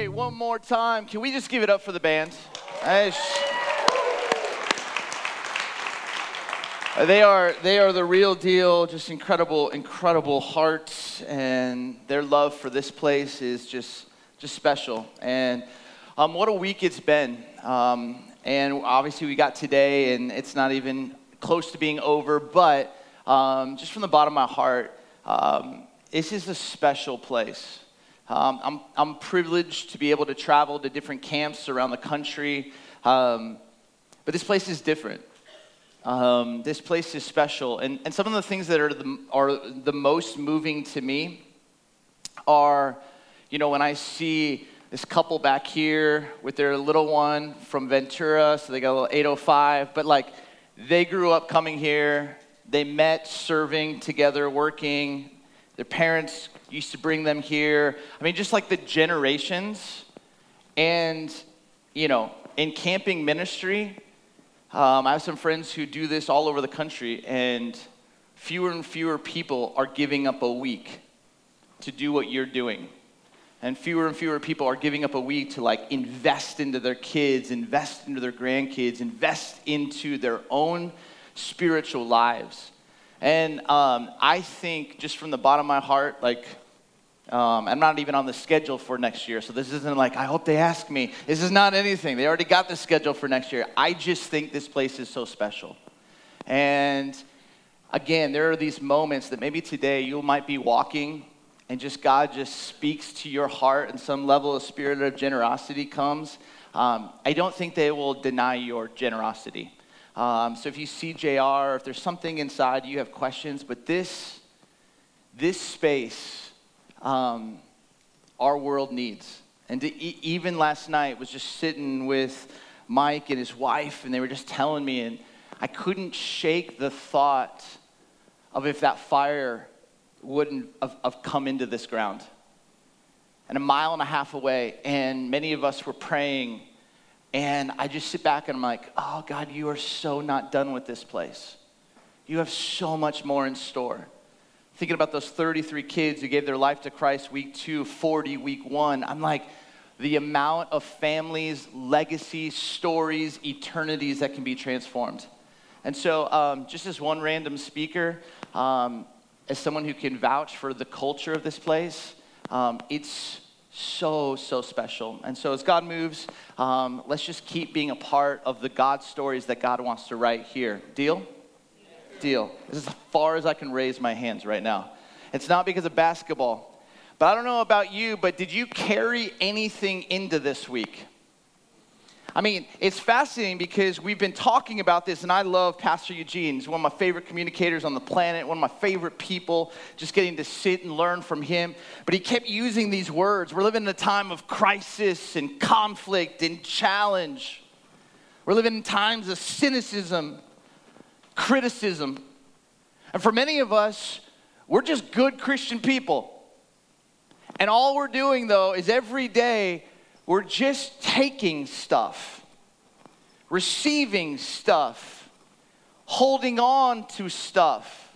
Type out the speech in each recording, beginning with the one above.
Hey, one more time. Can we just give it up for the band? Uh, They are, they are the real deal, just incredible, incredible hearts, and their love for this place is just, just special. And um, what a week it's been. Um, and obviously, we got today, and it's not even close to being over, but um, just from the bottom of my heart, um, this is a special place. Um, I'm, I'm privileged to be able to travel to different camps around the country, um, but this place is different. Um, this place is special. And, and some of the things that are the, are the most moving to me are, you know, when I see this couple back here with their little one from Ventura, so they got a little 805, but like they grew up coming here, they met serving together, working. Their parents used to bring them here. I mean, just like the generations. And, you know, in camping ministry, um, I have some friends who do this all over the country, and fewer and fewer people are giving up a week to do what you're doing. And fewer and fewer people are giving up a week to like invest into their kids, invest into their grandkids, invest into their own spiritual lives. And um, I think, just from the bottom of my heart, like, um, I'm not even on the schedule for next year, so this isn't like, I hope they ask me. This is not anything. They already got the schedule for next year. I just think this place is so special. And again, there are these moments that maybe today you might be walking and just God just speaks to your heart and some level of spirit of generosity comes. Um, I don't think they will deny your generosity. Um, so if you see JR, if there's something inside you have questions, but this, this space, um, our world needs. And e- even last night was just sitting with Mike and his wife, and they were just telling me, and I couldn't shake the thought of if that fire wouldn't have, have come into this ground. And a mile and a half away, and many of us were praying, and I just sit back and I'm like, oh God, you are so not done with this place. You have so much more in store thinking about those 33 kids who gave their life to Christ week two, 40 week one. I'm like, the amount of families, legacies, stories, eternities that can be transformed. And so, um, just as one random speaker, um, as someone who can vouch for the culture of this place, um, it's so, so special. And so, as God moves, um, let's just keep being a part of the God stories that God wants to write here. Deal? deal. This is as far as I can raise my hands right now. It's not because of basketball. But I don't know about you, but did you carry anything into this week? I mean, it's fascinating because we've been talking about this, and I love Pastor Eugene. He's one of my favorite communicators on the planet, one of my favorite people, just getting to sit and learn from him. But he kept using these words. We're living in a time of crisis and conflict and challenge. We're living in times of cynicism criticism. And for many of us, we're just good Christian people. And all we're doing, though, is every day we're just taking stuff, receiving stuff, holding on to stuff.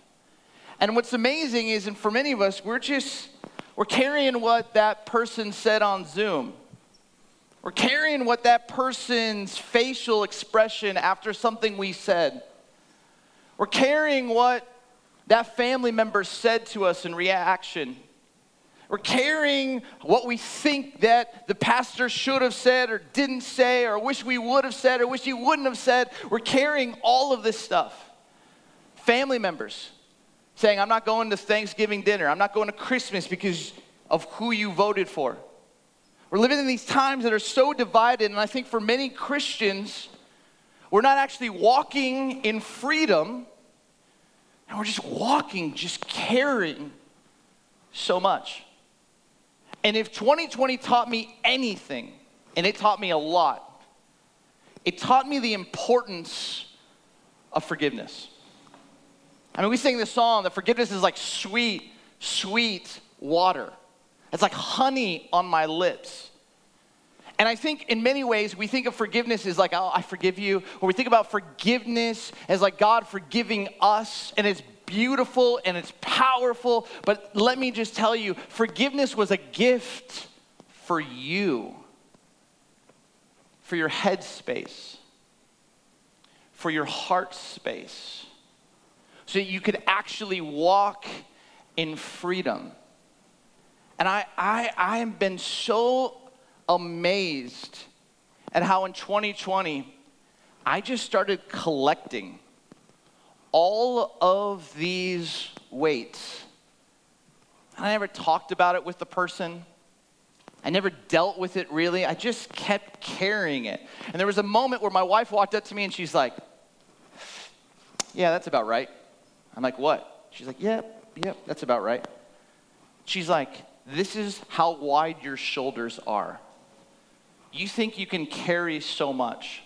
And what's amazing is, and for many of us, we're just, we're carrying what that person said on Zoom. We're carrying what that person's facial expression after something we said. We're carrying what that family member said to us in reaction. We're carrying what we think that the pastor should have said or didn't say or wish we would have said or wish he wouldn't have said. We're carrying all of this stuff. Family members saying, I'm not going to Thanksgiving dinner. I'm not going to Christmas because of who you voted for. We're living in these times that are so divided, and I think for many Christians, we're not actually walking in freedom, and we're just walking, just carrying so much. And if 2020 taught me anything, and it taught me a lot, it taught me the importance of forgiveness. I mean, we sing this song that forgiveness is like sweet, sweet water. It's like honey on my lips. And I think in many ways we think of forgiveness as like, oh, I forgive you. Or we think about forgiveness as like God forgiving us. And it's beautiful and it's powerful. But let me just tell you, forgiveness was a gift for you, for your head space, for your heart space, so that you could actually walk in freedom. And I, I, I have been so amazed at how in 2020, I just started collecting all of these weights. I never talked about it with the person. I never dealt with it really. I just kept carrying it. And there was a moment where my wife walked up to me and she's like, Yeah, that's about right. I'm like, What? She's like, Yep, yep, that's about right. She's like, This is how wide your shoulders are. You think you can carry so much.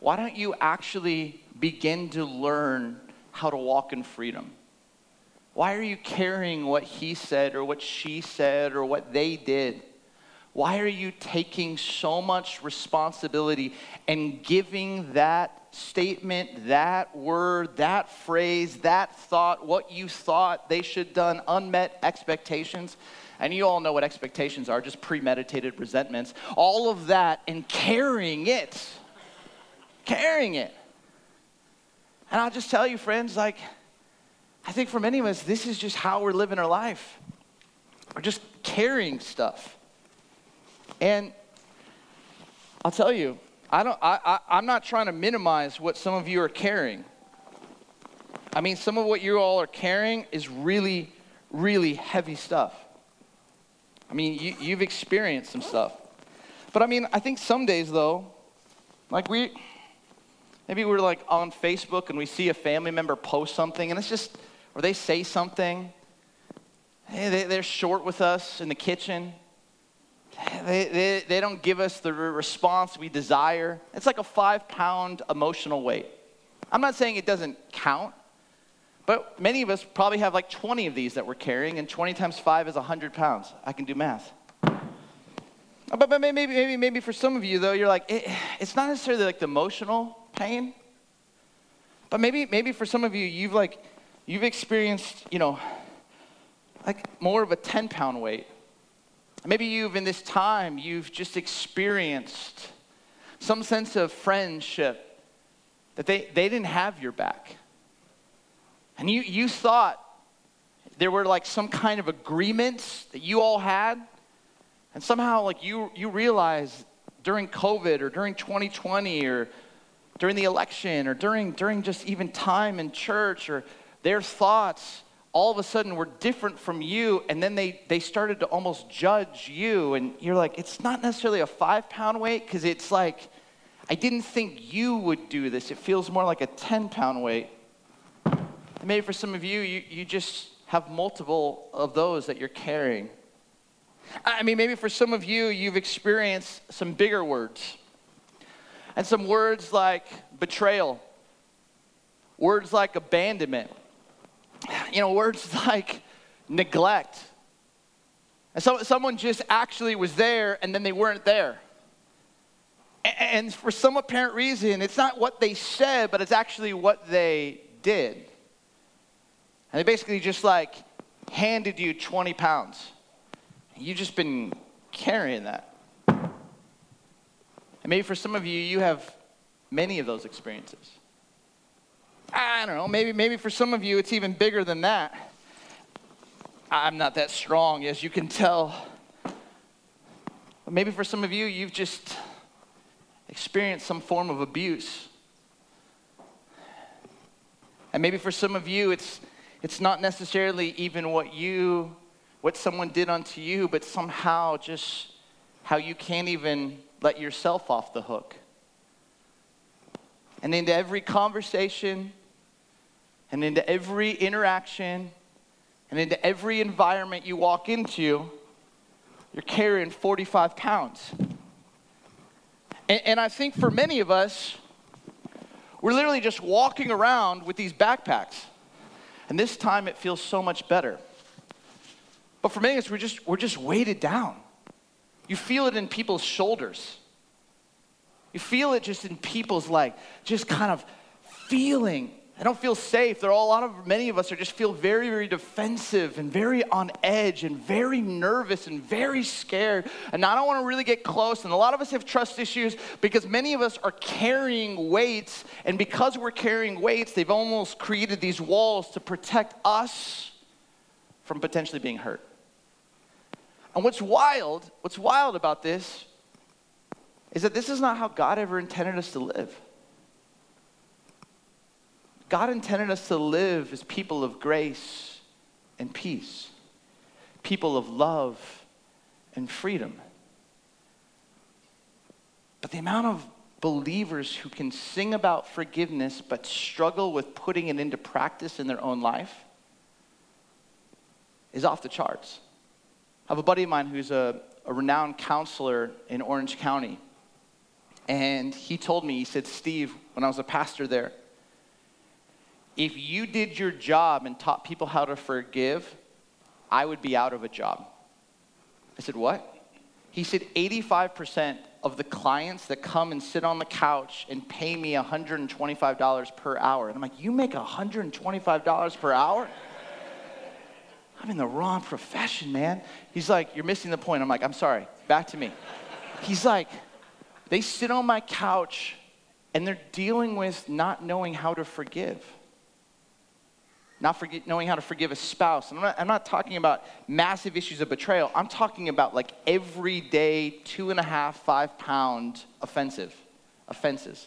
Why don't you actually begin to learn how to walk in freedom? Why are you carrying what he said or what she said or what they did? Why are you taking so much responsibility and giving that statement, that word, that phrase, that thought, what you thought they should done, unmet expectations? And you all know what expectations are, just premeditated resentments. All of that and carrying it. Carrying it. And I'll just tell you, friends, like, I think for many of us, this is just how we're living our life. We're just carrying stuff. And I'll tell you, I don't, I, I, I'm not trying to minimize what some of you are carrying. I mean, some of what you all are carrying is really, really heavy stuff. I mean, you, you've experienced some stuff. But I mean, I think some days, though, like we, maybe we're like on Facebook and we see a family member post something and it's just, or they say something. Hey, they, they're short with us in the kitchen. They, they, they don't give us the response we desire. It's like a five pound emotional weight. I'm not saying it doesn't count, but many of us probably have like 20 of these that we're carrying, and 20 times five is 100 pounds. I can do math. But, but maybe, maybe, maybe for some of you, though, you're like, it, it's not necessarily like the emotional pain, but maybe, maybe for some of you, you've like, you've experienced, you know, like more of a 10 pound weight. Maybe you've, in this time, you've just experienced some sense of friendship that they, they didn't have your back. And you, you thought there were like some kind of agreements that you all had. And somehow, like, you, you realize during COVID or during 2020 or during the election or during, during just even time in church or their thoughts all of a sudden were different from you and then they, they started to almost judge you and you're like it's not necessarily a five pound weight because it's like i didn't think you would do this. It feels more like a 10 pound weight. And maybe for some of you, you you just have multiple of those that you're carrying. I mean maybe for some of you you've experienced some bigger words and some words like betrayal words like abandonment you know, words like neglect. And so, someone just actually was there and then they weren't there. And for some apparent reason, it's not what they said, but it's actually what they did. And they basically just like handed you 20 pounds. You've just been carrying that. And maybe for some of you, you have many of those experiences. I don't know, maybe, maybe for some of you it's even bigger than that. I'm not that strong, as you can tell. But maybe for some of you, you've just experienced some form of abuse. And maybe for some of you, it's, it's not necessarily even what you, what someone did unto you, but somehow just how you can't even let yourself off the hook. And into every conversation, and into every interaction and into every environment you walk into, you're carrying 45 pounds. And, and, I think for many of us, we're literally just walking around with these backpacks. And this time it feels so much better. But for many of us, we're just, we're just weighted down. You feel it in people's shoulders. You feel it just in people's like, just kind of feeling They don't feel safe. There are a lot of many of us are just feel very, very defensive and very on edge and very nervous and very scared. And I don't want to really get close. And a lot of us have trust issues because many of us are carrying weights. And because we're carrying weights, they've almost created these walls to protect us from potentially being hurt. And what's wild, what's wild about this is that this is not how God ever intended us to live. God intended us to live as people of grace and peace, people of love and freedom. But the amount of believers who can sing about forgiveness but struggle with putting it into practice in their own life is off the charts. I have a buddy of mine who's a, a renowned counselor in Orange County. And he told me, he said, Steve, when I was a pastor there, if you did your job and taught people how to forgive, I would be out of a job. I said, What? He said, 85% of the clients that come and sit on the couch and pay me $125 per hour. And I'm like, You make $125 per hour? I'm in the wrong profession, man. He's like, You're missing the point. I'm like, I'm sorry. Back to me. He's like, They sit on my couch and they're dealing with not knowing how to forgive not forget, knowing how to forgive a spouse. I'm not, I'm not talking about massive issues of betrayal. I'm talking about like everyday two and a half, five pound offensive offenses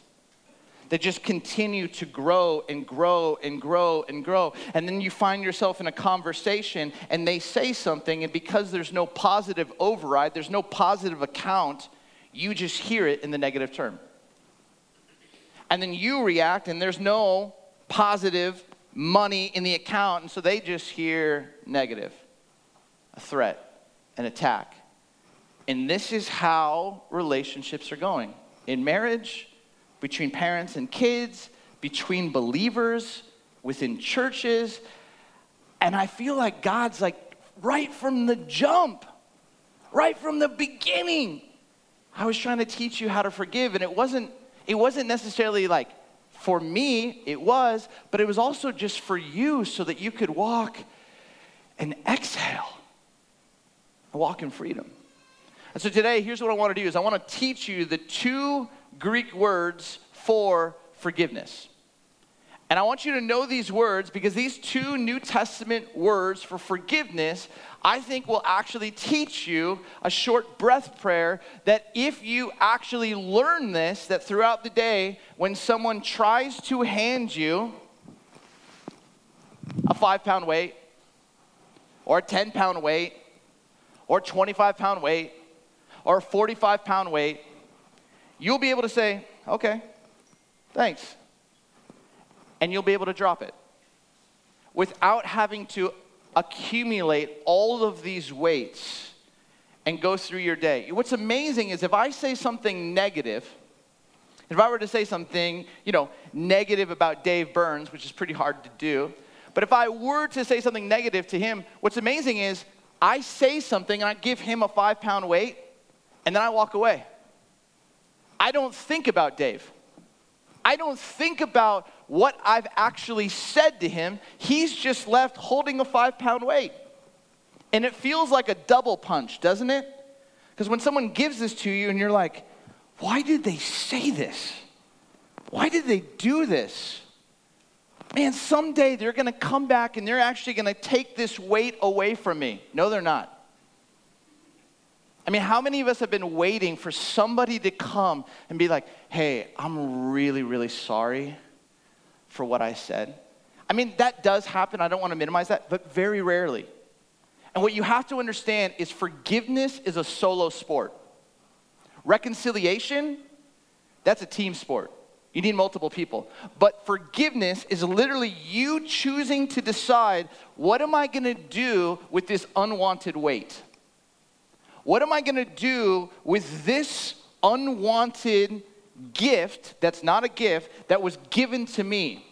that just continue to grow and grow and grow and grow. And then you find yourself in a conversation and they say something, and because there's no positive override, there's no positive account, you just hear it in the negative term. And then you react, and there's no positive money in the account, and so they just hear negative, a threat, an attack. And this is how relationships are going in marriage, between parents and kids, between believers, within churches. And I feel like God's like, right from the jump, right from the beginning, I was trying to teach you how to forgive, and it wasn't, it wasn't necessarily like for me, it was, but it was also just for you so that you could walk and exhale, walk in freedom. And so today, here's what I want to do is I want to teach you the two Greek words for forgiveness. And I want you to know these words because these two New Testament words for forgiveness, I think will actually teach you a short breath prayer that if you actually learn this, that throughout the day, when someone tries to hand you a five pound weight, or a 10 pound weight, or 25 pound weight, or a 45 pound weight, you'll be able to say, okay, thanks and you'll be able to drop it without having to accumulate all of these weights and go through your day. What's amazing is if I say something negative, if I were to say something, you know, negative about Dave Burns, which is pretty hard to do, but if I were to say something negative to him, what's amazing is I say something and I give him a five pound weight and then I walk away. I don't think about Dave. I don't think about what I've actually said to him. He's just left holding a five pound weight. And it feels like a double punch, doesn't it? Because when someone gives this to you and you're like, why did they say this? Why did they do this? Man, someday they're gonna come back and they're actually gonna take this weight away from me. No, they're not. I mean, how many of us have been waiting for somebody to come and be like, hey, I'm really, really sorry for what I said? I mean, that does happen. I don't want to minimize that, but very rarely. And what you have to understand is forgiveness is a solo sport. Reconciliation, that's a team sport. You need multiple people. But forgiveness is literally you choosing to decide what am I going to do with this unwanted weight? What am I going to do with this unwanted gift that's not a gift that was given to me?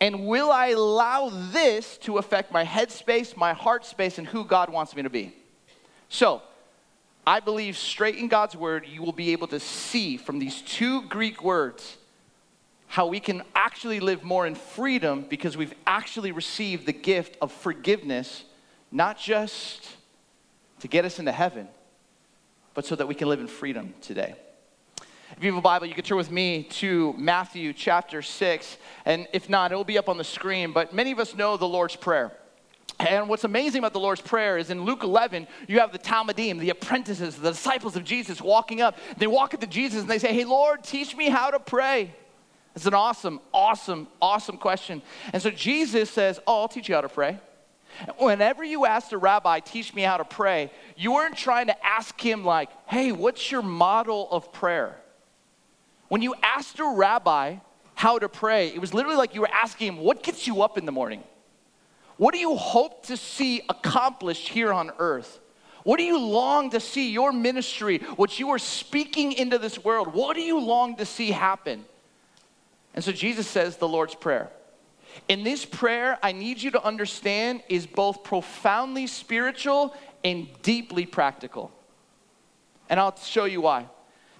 And will I allow this to affect my headspace, my heart space, and who God wants me to be? So, I believe straight in God's word, you will be able to see from these two Greek words how we can actually live more in freedom because we've actually received the gift of forgiveness, not just to get us into heaven, but so that we can live in freedom today. If you have a Bible, you can turn with me to Matthew chapter 6. And if not, it will be up on the screen. But many of us know the Lord's Prayer. And what's amazing about the Lord's Prayer is in Luke 11, you have the talmidim, the apprentices, the disciples of Jesus walking up. They walk up to Jesus and they say, Hey, Lord, teach me how to pray. It's an awesome, awesome, awesome question. And so Jesus says, Oh, I'll teach you how to pray. Whenever you asked a rabbi, teach me how to pray, you weren't trying to ask him, like, hey, what's your model of prayer? When you asked a rabbi how to pray, it was literally like you were asking him, what gets you up in the morning? What do you hope to see accomplished here on earth? What do you long to see your ministry, what you are speaking into this world? What do you long to see happen? And so Jesus says the Lord's Prayer. In this prayer, I need you to understand is both profoundly spiritual and deeply practical. And I'll show you why.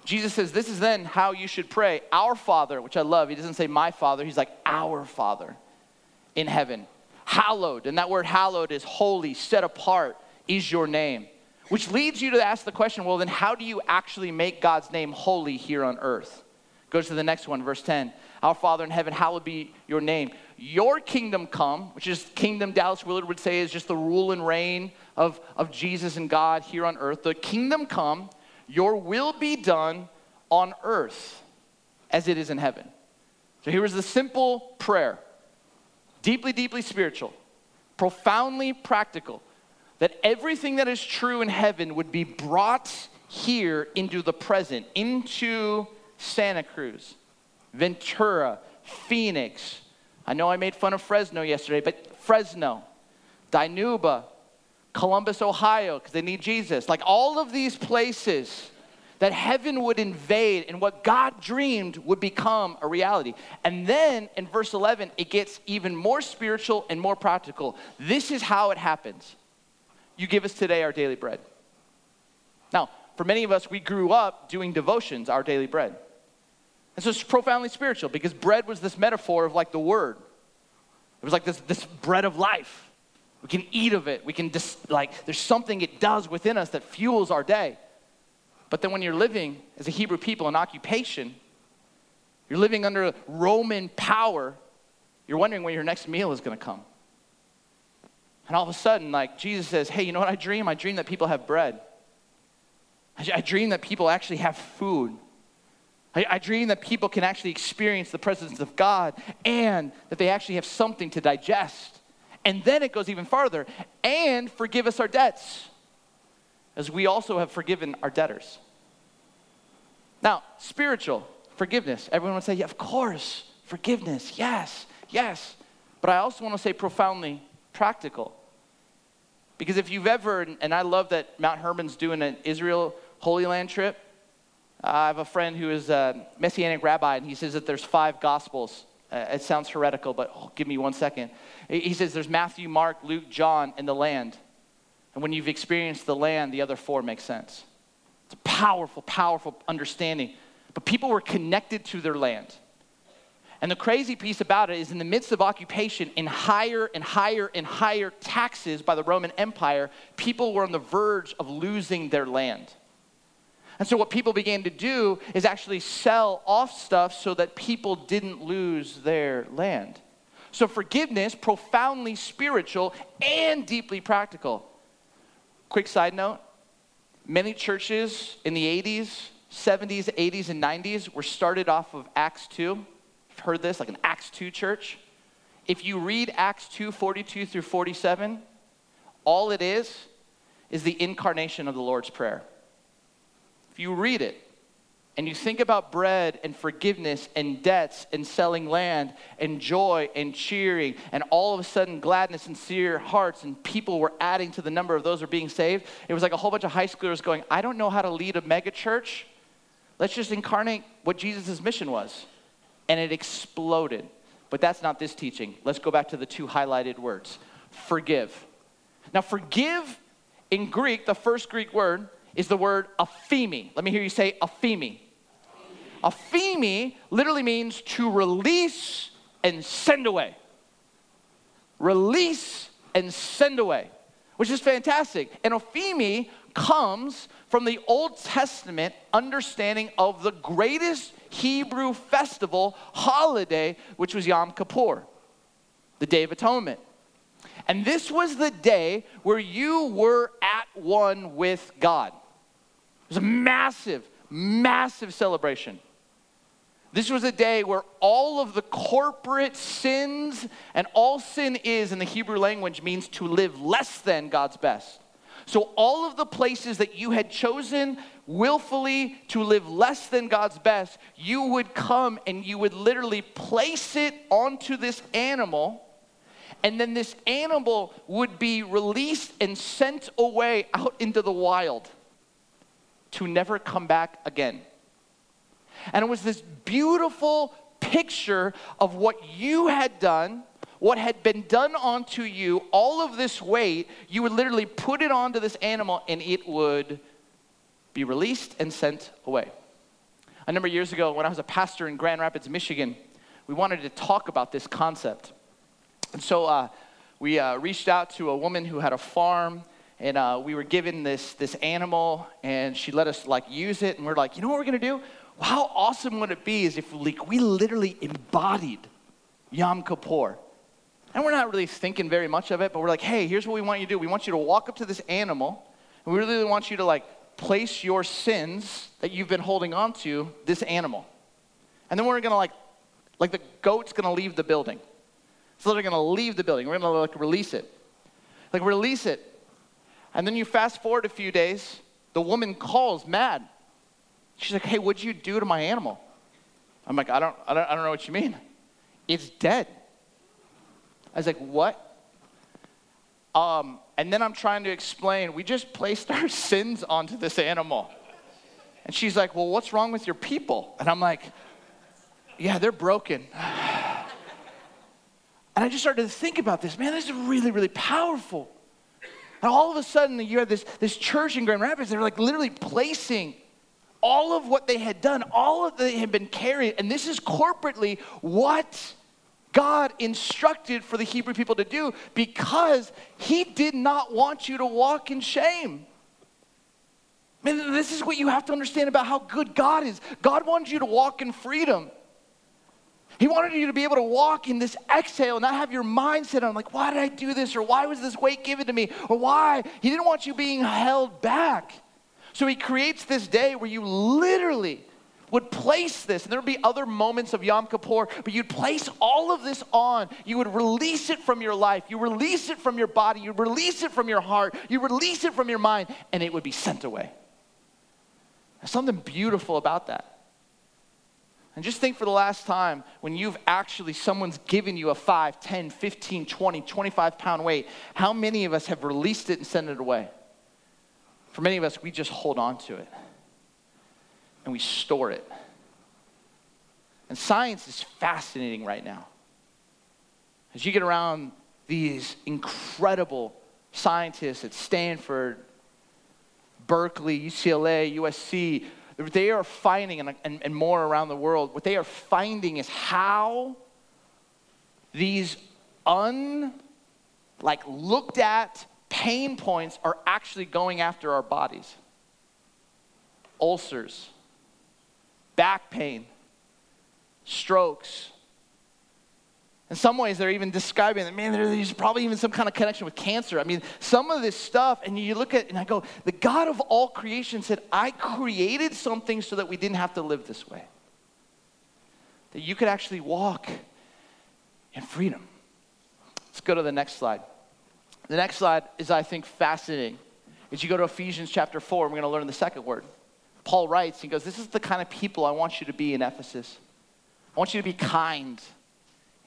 Jesus says, This is then how you should pray. Our Father, which I love, he doesn't say my Father, he's like our Father in heaven. Hallowed, and that word hallowed is holy, set apart, is your name. Which leads you to ask the question well, then how do you actually make God's name holy here on earth? Goes to the next one, verse 10. Our Father in heaven, hallowed be your name. Your kingdom come, which is kingdom, Dallas Willard would say, is just the rule and reign of, of Jesus and God here on earth. The kingdom come, your will be done on earth as it is in heaven. So here was the simple prayer deeply, deeply spiritual, profoundly practical that everything that is true in heaven would be brought here into the present, into Santa Cruz, Ventura, Phoenix. I know I made fun of Fresno yesterday, but Fresno, Dinuba, Columbus, Ohio, because they need Jesus. Like all of these places that heaven would invade and what God dreamed would become a reality. And then in verse 11, it gets even more spiritual and more practical. This is how it happens you give us today our daily bread. Now, for many of us, we grew up doing devotions, our daily bread. And so it's profoundly spiritual because bread was this metaphor of like the word. It was like this, this bread of life. We can eat of it. We can just, like, there's something it does within us that fuels our day. But then when you're living as a Hebrew people in occupation, you're living under Roman power, you're wondering when your next meal is going to come. And all of a sudden, like, Jesus says, Hey, you know what I dream? I dream that people have bread. I, I dream that people actually have food. I, I dream that people can actually experience the presence of God and that they actually have something to digest. And then it goes even farther and forgive us our debts, as we also have forgiven our debtors. Now, spiritual forgiveness. Everyone would say, yeah, of course, forgiveness, yes, yes. But I also want to say profoundly practical. Because if you've ever, and I love that Mount Hermon's doing an Israel Holy Land trip, I have a friend who is a messianic rabbi, and he says that there's five gospels. Uh, it sounds heretical, but oh, give me one second. He says there's Matthew, Mark, Luke, John, and the land. And when you've experienced the land, the other four make sense. It's a powerful, powerful understanding. But people were connected to their land. And the crazy piece about it is, in the midst of occupation, in higher and higher and higher taxes by the Roman Empire, people were on the verge of losing their land. And so, what people began to do is actually sell off stuff so that people didn't lose their land. So, forgiveness, profoundly spiritual and deeply practical. Quick side note many churches in the 80s, 70s, 80s, and 90s were started off of Acts 2. You've heard this, like an Acts 2 church. If you read Acts 2 42 through 47, all it is is the incarnation of the Lord's Prayer you read it and you think about bread and forgiveness and debts and selling land and joy and cheering and all of a sudden gladness and sincere hearts and people were adding to the number of those who are being saved, it was like a whole bunch of high schoolers going, I don't know how to lead a mega church. Let's just incarnate what Jesus' mission was. And it exploded. But that's not this teaching. Let's go back to the two highlighted words forgive. Now, forgive in Greek, the first Greek word, is the word aphemi. Let me hear you say aphemi. Aphemi literally means to release and send away. Release and send away, which is fantastic. And Aphemi comes from the Old Testament understanding of the greatest Hebrew festival holiday, which was Yom Kippur, the Day of Atonement. And this was the day where you were at one with God. It was a massive, massive celebration. This was a day where all of the corporate sins, and all sin is in the Hebrew language means to live less than God's best. So, all of the places that you had chosen willfully to live less than God's best, you would come and you would literally place it onto this animal. And then this animal would be released and sent away out into the wild to never come back again. And it was this beautiful picture of what you had done what had been done onto you, all of this weight, you would literally put it onto this animal and it would be released and sent away. A number of years ago, when I was a pastor in Grand Rapids, Michigan, we wanted to talk about this concept. And so uh, we uh, reached out to a woman who had a farm and uh, we were given this, this animal and she let us like use it and we're like you know what we're to do how awesome would it be is if like, we literally embodied yom kippur and we're not really thinking very much of it, but we're like, hey, here's what we want you to do. We want you to walk up to this animal, and we really want you to like place your sins that you've been holding on to this animal. And then we're gonna like, like the goat's gonna leave the building. So they're gonna leave the building. We're gonna like release it. Like release it. And then you fast forward a few days, the woman calls mad. She's like, hey, what'd you do to my animal? I'm like, I don't, I don't, I don't know what you mean. It's dead. I was like, what? Um, and then I'm trying to explain, we just placed our sins onto this animal. And she's like, well, what's wrong with your people? And I'm like, yeah, they're broken. And I just started to think about this. Man, this is really, really powerful. And all of a sudden, you have this, this church in Grand Rapids, they're like literally placing all of what they had done, all of they had been carried, and this is corporately what God instructed for the Hebrew people to do because He did not want you to walk in shame. I mean, this is what you have to understand about how good God is. God wanted you to walk in freedom. He wanted you to be able to walk in this exhale not have your mindset on, like, why did I do this? Or why was this weight given to me? Or why? He didn't want you being held back. So he creates this day where you literally would place this, and there would be other moments of Yom Kippur, but you'd place all of this on. You would release it from your life. You release it from your body. You release it from your heart. You release it from your mind, and it would be sent away. There's something beautiful about that. And just think for the last time when you've actually, someone's given you a 5, 10, 15, 20, 25 pound weight, how many of us have released it and sent it away? For many of us, we just hold on to it and we store it. And science is fascinating right now. As you get around these incredible scientists at Stanford, Berkeley, UCLA, USC, they are finding, and, and, and more around the world, what they are finding is how these un, like looked at pain points are actually going after our bodies. Ulcers, back pain, strokes. In some ways, they're even describing that, man, there's probably even some kind of connection with cancer. I mean, some of this stuff, and you look at it and I go, the God of all creation said, I created something so that we didn't have to live this way. That you could actually walk in freedom. Let's go to the next slide. The next slide is, I think, fascinating. As you go to Ephesians chapter 4, we're going to learn the second word. Paul writes, he goes, This is the kind of people I want you to be in Ephesus. I want you to be kind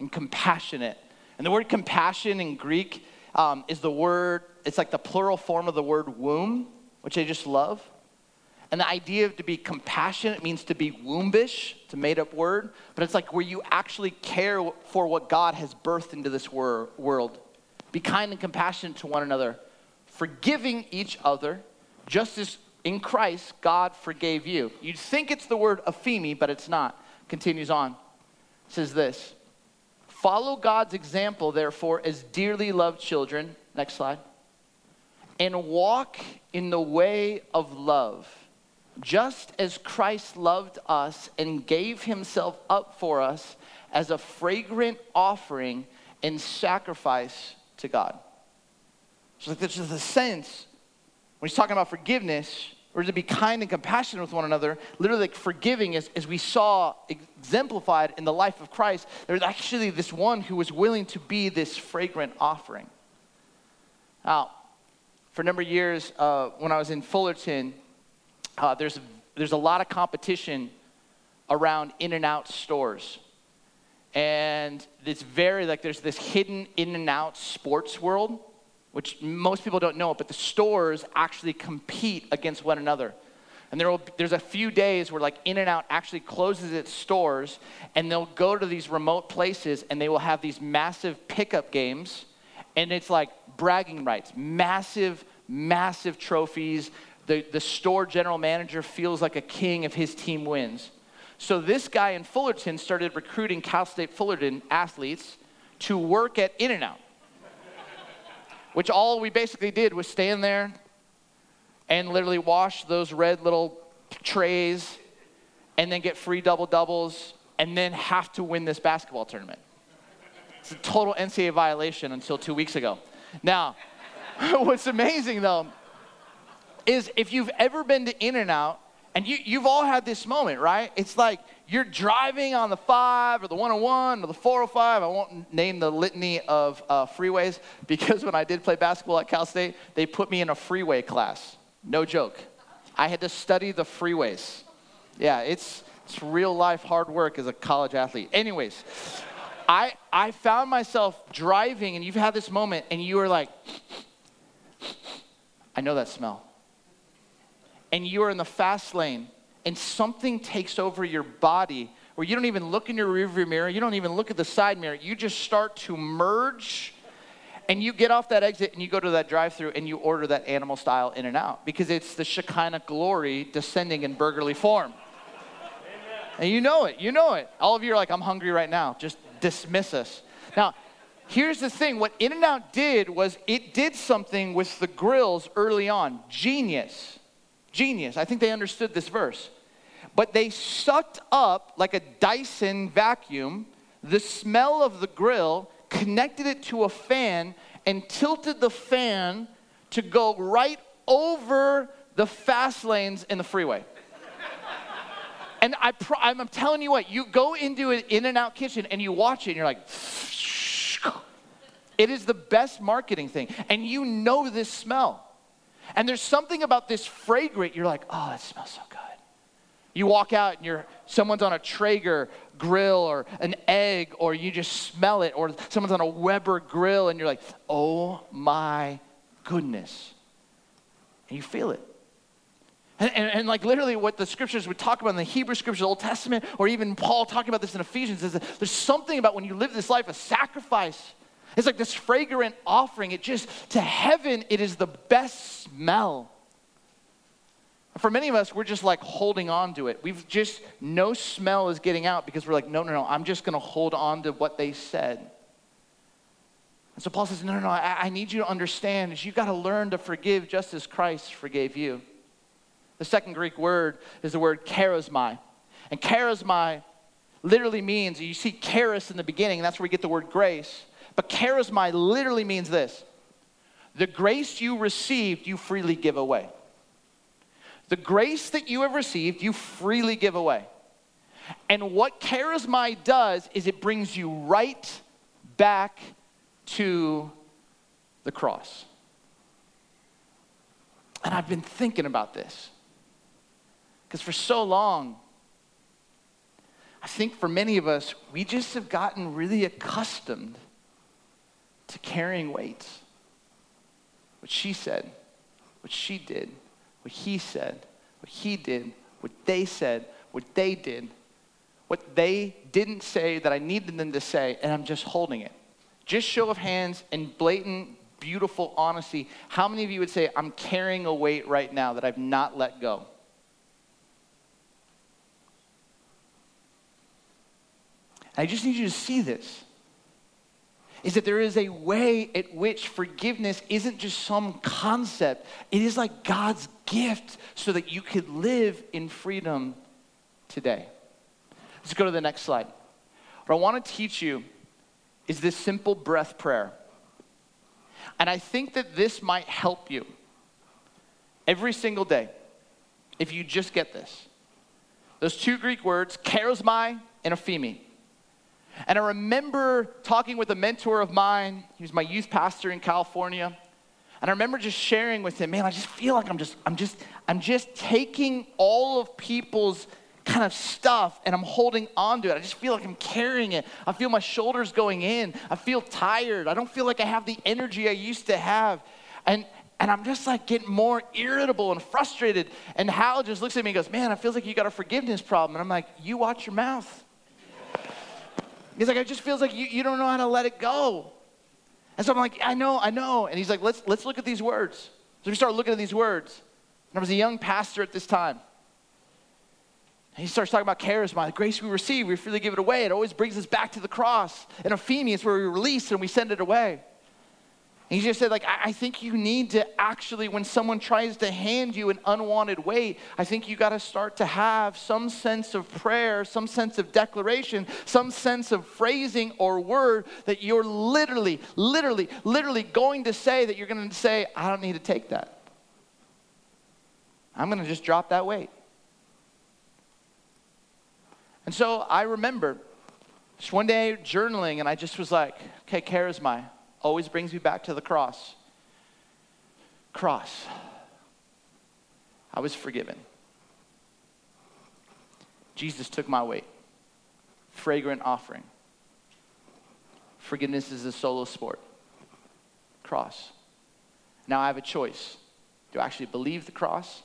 and compassionate. And the word compassion in Greek um, is the word, it's like the plural form of the word womb, which I just love. And the idea of to be compassionate means to be wombish, it's a made up word, but it's like where you actually care for what God has birthed into this wor- world. Be kind and compassionate to one another, forgiving each other, just as in Christ, God forgave you. You'd think it's the word ephemi, but it's not. Continues on. It says this Follow God's example, therefore, as dearly loved children. Next slide. And walk in the way of love, just as Christ loved us and gave himself up for us as a fragrant offering and sacrifice to God. So, like, there's just a sense when he's talking about forgiveness, or to be kind and compassionate with one another, literally like forgiving, as, as we saw exemplified in the life of Christ, there's actually this one who was willing to be this fragrant offering. Now, for a number of years, uh, when I was in Fullerton, uh, there's, there's a lot of competition around in and out stores. And it's very like there's this hidden in and out sports world which most people don't know, but the stores actually compete against one another. And there will, there's a few days where like In N Out actually closes its stores and they'll go to these remote places and they will have these massive pickup games. And it's like bragging rights, massive, massive trophies. The, the store general manager feels like a king if his team wins. So this guy in Fullerton started recruiting Cal State Fullerton athletes to work at In N Out which all we basically did was stand there and literally wash those red little trays and then get free double doubles and then have to win this basketball tournament. It's a total NCAA violation until two weeks ago. Now, what's amazing though is if you've ever been to In N Out, and you, you've all had this moment, right? It's like you're driving on the 5 or the 101 or the 405. I won't name the litany of uh, freeways because when I did play basketball at Cal State, they put me in a freeway class. No joke. I had to study the freeways. Yeah, it's, it's real life hard work as a college athlete. Anyways, I, I found myself driving, and you've had this moment, and you were like, I know that smell and you are in the fast lane and something takes over your body where you don't even look in your rearview mirror, you don't even look at the side mirror, you just start to merge and you get off that exit and you go to that drive through and you order that animal style in and out because it's the Shekinah glory descending in burgerly form. And you know it, you know it. All of you are like, I'm hungry right now. Just dismiss us. Now, here's the thing what In N Out did was it did something with the grills early on. Genius. Genius. I think they understood this verse. But they sucked up, like a Dyson vacuum, the smell of the grill, connected it to a fan, and tilted the fan to go right over the fast lanes in the freeway. and I pro- I'm telling you what, you go into an in and out kitchen and you watch it and you're like, it is the best marketing thing. And you know this smell. And there's something about this fragrant, you're like, oh, it smells so good. You walk out and you're someone's on a Traeger grill or an egg, or you just smell it, or someone's on a Weber grill, and you're like, oh my goodness. And you feel it. And, and, and, like literally what the scriptures would talk about in the Hebrew scriptures, Old Testament, or even Paul talking about this in Ephesians, is that there's something about when you live this life of sacrifice it's like this fragrant offering. It just, to heaven, it is the best smell. For many of us, we're just like holding on to it. We've just, no smell is getting out because we're like, no, no, no, I'm just going to hold on to what they said. And so Paul says, no, no, no, I, I need you to understand is you've got to learn to forgive just as Christ forgave you. The second Greek word is the word charisma. And charisma literally means, you see charis in the beginning, and that's where we get the word grace. But charisma literally means this the grace you received, you freely give away. The grace that you have received, you freely give away. And what charisma does is it brings you right back to the cross. And I've been thinking about this. Because for so long, I think for many of us, we just have gotten really accustomed to carrying weights. What she said, what she did, what he said, what he did, what they said, what they did, what they didn't say that I needed them to say, and I'm just holding it. Just show of hands and blatant beautiful honesty. How many of you would say, I'm carrying a weight right now that I've not let go? I just need you to see this is that there is a way at which forgiveness isn't just some concept, it is like God's gift so that you could live in freedom today. Let's go to the next slide. What I want to teach you is this simple breath prayer. And I think that this might help you every single day if you just get this. Those two Greek words, charismai and ephemi. And I remember talking with a mentor of mine. He was my youth pastor in California. And I remember just sharing with him, man, I just feel like I'm just, I'm just, I'm just taking all of people's kind of stuff and I'm holding on to it. I just feel like I'm carrying it. I feel my shoulders going in. I feel tired. I don't feel like I have the energy I used to have. And and I'm just like getting more irritable and frustrated. And Hal just looks at me and goes, Man, it feels like you got a forgiveness problem. And I'm like, You watch your mouth. He's like, it just feels like you, you don't know how to let it go. And so I'm like, I know, I know. And he's like, let's, let's look at these words. So we start looking at these words. And I was a young pastor at this time. And he starts talking about charisma, the grace we receive, we freely give it away. It always brings us back to the cross. And aphiemi is where we release and we send it away. He just said, like, I, I think you need to actually, when someone tries to hand you an unwanted weight, I think you got to start to have some sense of prayer, some sense of declaration, some sense of phrasing or word that you're literally, literally, literally going to say that you're going to say, I don't need to take that. I'm going to just drop that weight. And so I remember just one day journaling, and I just was like, okay, charisma always brings me back to the cross. Cross. I was forgiven. Jesus took my weight. Fragrant offering. Forgiveness is a solo sport. Cross. Now I have a choice. Do I actually believe the cross?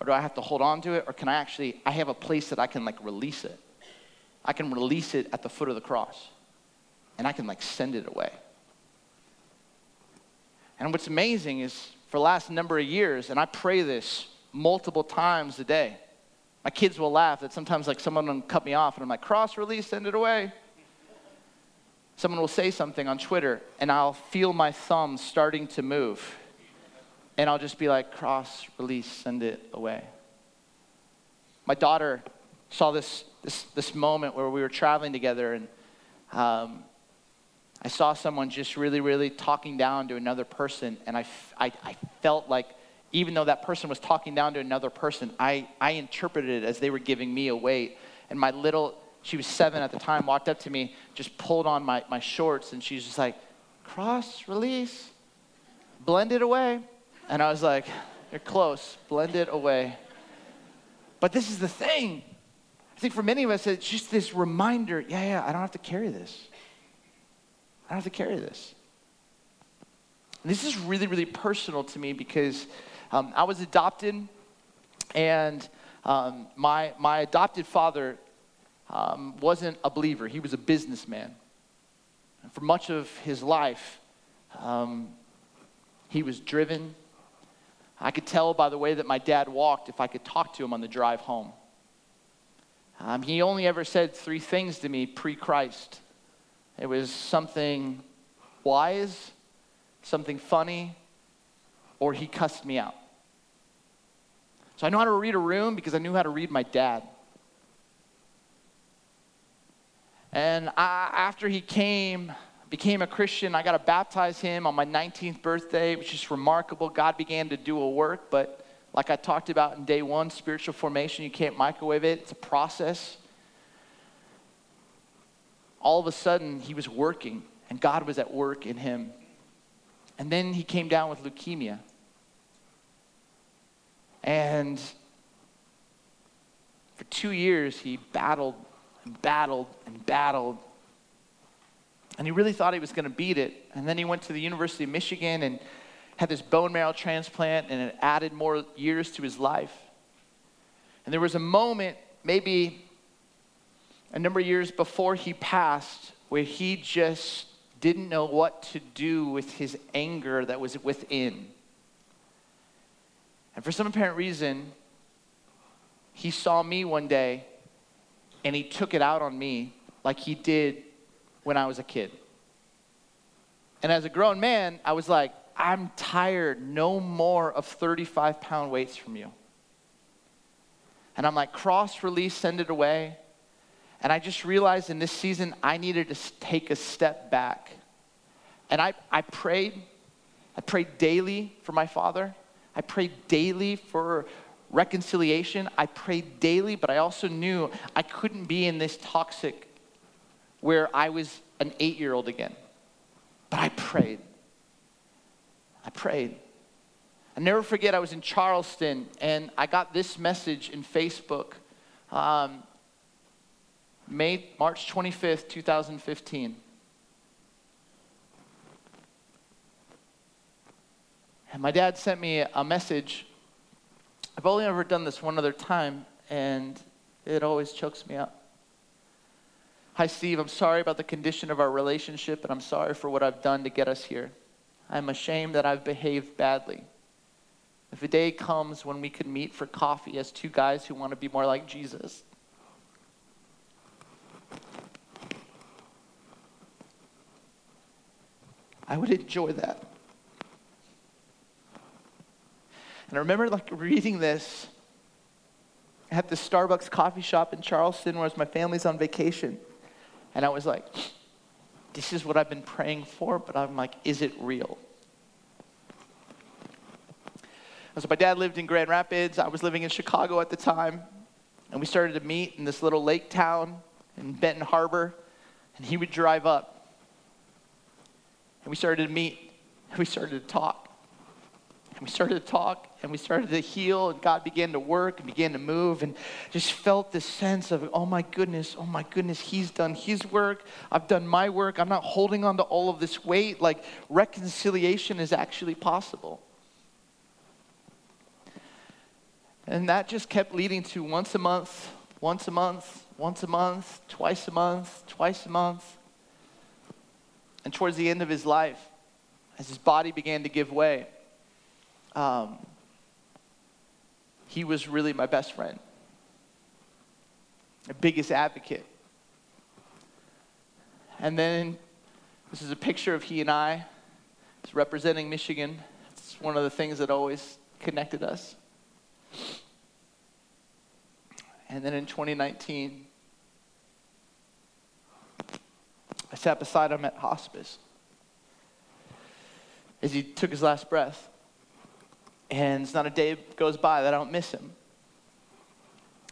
Or do I have to hold on to it? Or can I actually, I have a place that I can like release it. I can release it at the foot of the cross and I can like send it away. And what's amazing is for the last number of years, and I pray this multiple times a day. My kids will laugh that sometimes like someone will cut me off and I'm like, cross release, send it away. Someone will say something on Twitter and I'll feel my thumb starting to move. And I'll just be like, cross, release, send it away. My daughter saw this, this, this moment where we were traveling together and um, I saw someone just really, really talking down to another person, and I, I, I felt like even though that person was talking down to another person, I, I interpreted it as they were giving me a weight. And my little, she was seven at the time, walked up to me, just pulled on my, my shorts, and she's just like, cross, release, blend it away. And I was like, you're close, blend it away. But this is the thing. I think for many of us, it's just this reminder yeah, yeah, I don't have to carry this. I have to carry this. This is really, really personal to me because um, I was adopted, and um, my, my adopted father um, wasn't a believer, he was a businessman. And for much of his life, um, he was driven. I could tell by the way that my dad walked if I could talk to him on the drive home. Um, he only ever said three things to me pre Christ it was something wise, something funny, or he cussed me out. So I know how to read a room because I knew how to read my dad. And I, after he came, became a Christian, I got to baptize him on my 19th birthday, which is remarkable. God began to do a work, but like I talked about in day one, spiritual formation, you can't microwave it, it's a process all of a sudden he was working and God was at work in him. And then he came down with leukemia. And for two years he battled and battled and battled. And he really thought he was going to beat it. And then he went to the University of Michigan and had this bone marrow transplant, and it added more years to his life. And there was a moment, maybe a number of years before he passed where he just didn't know what to do with his anger that was within. And for some apparent reason, he saw me one day and he took it out on me like he did when I was a kid. And as a grown man, I was like, I'm tired no more of 35 pound weights from you. And I'm like, cross release, send it away. And I just realized in this season, I needed to take a step back. And I, I prayed. I prayed daily for my father. I prayed daily for reconciliation. I prayed daily, but I also knew I couldn't be in this toxic where I was an eight year old again. But I prayed. I prayed. I never forget, I was in Charleston and I got this message in Facebook. Um, May, March 25th, 2015. And my dad sent me a message. I've only ever done this one other time, and it always chokes me up. Hi, Steve. I'm sorry about the condition of our relationship, and I'm sorry for what I've done to get us here. I'm ashamed that I've behaved badly. If a day comes when we could meet for coffee as two guys who want to be more like Jesus, I would enjoy that. And I remember like reading this at the Starbucks coffee shop in Charleston where my family's on vacation. And I was like, this is what I've been praying for, but I'm like, is it real? And so my dad lived in Grand Rapids. I was living in Chicago at the time. And we started to meet in this little lake town in Benton Harbor. And he would drive up. And we started to meet. And we started to talk. And we started to talk and we started to heal, and God began to work and began to move, and just felt this sense of, oh my goodness, oh my goodness, He's done His work. I've done my work. I'm not holding on to all of this weight. Like reconciliation is actually possible. And that just kept leading to once a month, once a month, once a month, twice a month, twice a month. And towards the end of his life, as his body began to give way, um, he was really my best friend, my biggest advocate. And then this is a picture of he and I. It's representing Michigan. It's one of the things that always connected us. And then in 2019, I sat beside him at hospice as he took his last breath. And it's not a day goes by that I don't miss him.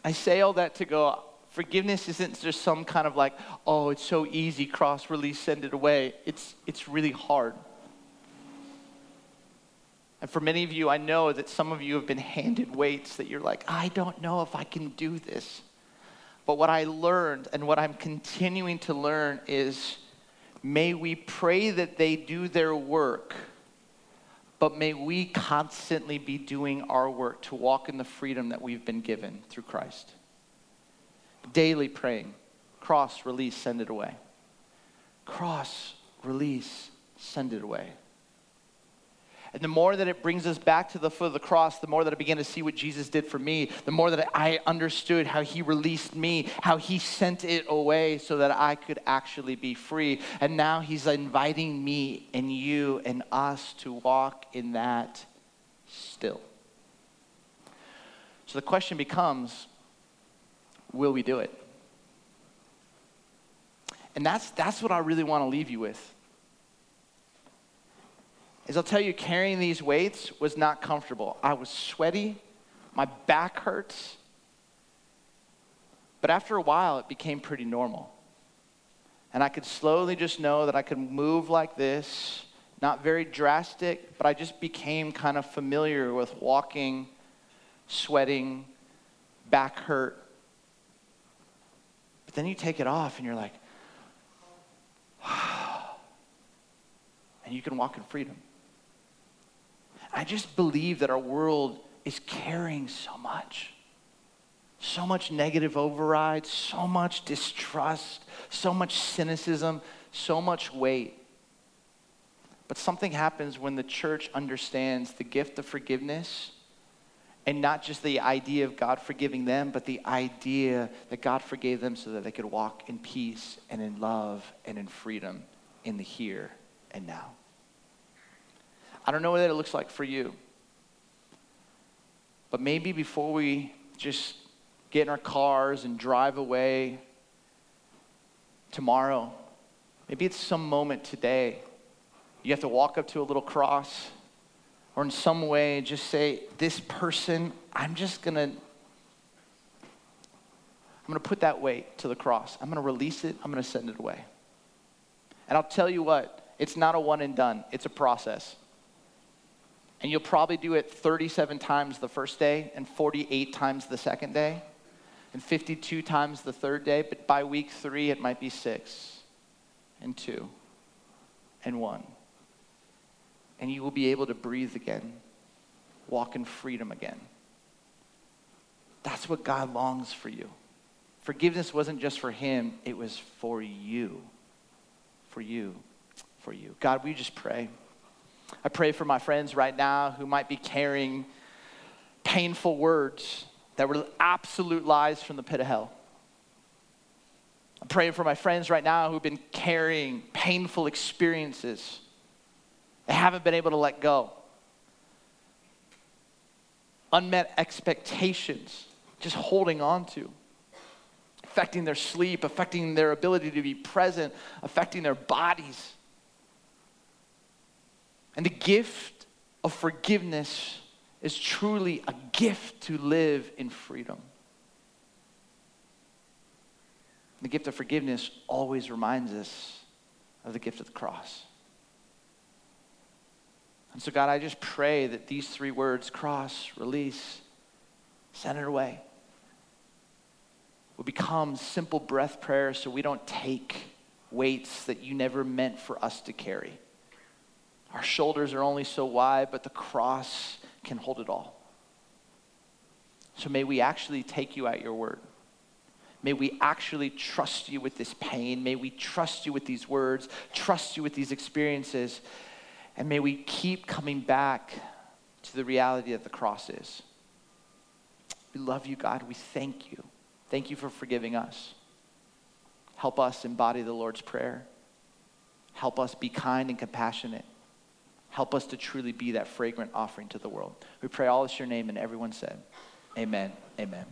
I say all that to go, forgiveness isn't just some kind of like, oh, it's so easy, cross, release, send it away. It's, it's really hard. And for many of you, I know that some of you have been handed weights that you're like, I don't know if I can do this. But what I learned and what I'm continuing to learn is may we pray that they do their work but may we constantly be doing our work to walk in the freedom that we've been given through Christ. Daily praying, cross, release, send it away. Cross, release, send it away. And the more that it brings us back to the foot of the cross, the more that I began to see what Jesus did for me, the more that I understood how he released me, how he sent it away so that I could actually be free. And now he's inviting me and you and us to walk in that still. So the question becomes will we do it? And that's, that's what I really want to leave you with is I'll tell you, carrying these weights was not comfortable. I was sweaty, my back hurts. But after a while, it became pretty normal. And I could slowly just know that I could move like this, not very drastic, but I just became kind of familiar with walking, sweating, back hurt. But then you take it off and you're like, and you can walk in freedom. I just believe that our world is carrying so much. So much negative override, so much distrust, so much cynicism, so much weight. But something happens when the church understands the gift of forgiveness and not just the idea of God forgiving them, but the idea that God forgave them so that they could walk in peace and in love and in freedom in the here and now. I don't know what that looks like for you. But maybe before we just get in our cars and drive away tomorrow, maybe it's some moment today. You have to walk up to a little cross or in some way just say, This person, I'm just going to. I'm going to put that weight to the cross. I'm going to release it. I'm going to send it away. And I'll tell you what, it's not a one and done, it's a process. And you'll probably do it 37 times the first day, and 48 times the second day, and 52 times the third day. But by week three, it might be six, and two, and one and you will be able to breathe again, walk in freedom again. That's what God longs for you. Forgiveness wasn't just for him, it was for you. For you. For you. God, we just pray? I pray for my friends right now who might be carrying painful words that were absolute lies from the pit of hell. I'm praying for my friends right now who've been carrying painful experiences they haven't been able to let go. Unmet expectations, just holding on to, affecting their sleep, affecting their ability to be present, affecting their bodies. And the gift of forgiveness is truly a gift to live in freedom. The gift of forgiveness always reminds us of the gift of the cross. And so, God, I just pray that these three words cross, release, send it away will become simple breath prayers so we don't take weights that you never meant for us to carry. Our shoulders are only so wide, but the cross can hold it all. So may we actually take you at your word. May we actually trust you with this pain. May we trust you with these words, trust you with these experiences, and may we keep coming back to the reality that the cross is. We love you, God. We thank you. Thank you for forgiving us. Help us embody the Lord's Prayer. Help us be kind and compassionate. Help us to truly be that fragrant offering to the world. We pray all this your name, and everyone said, Amen. Amen.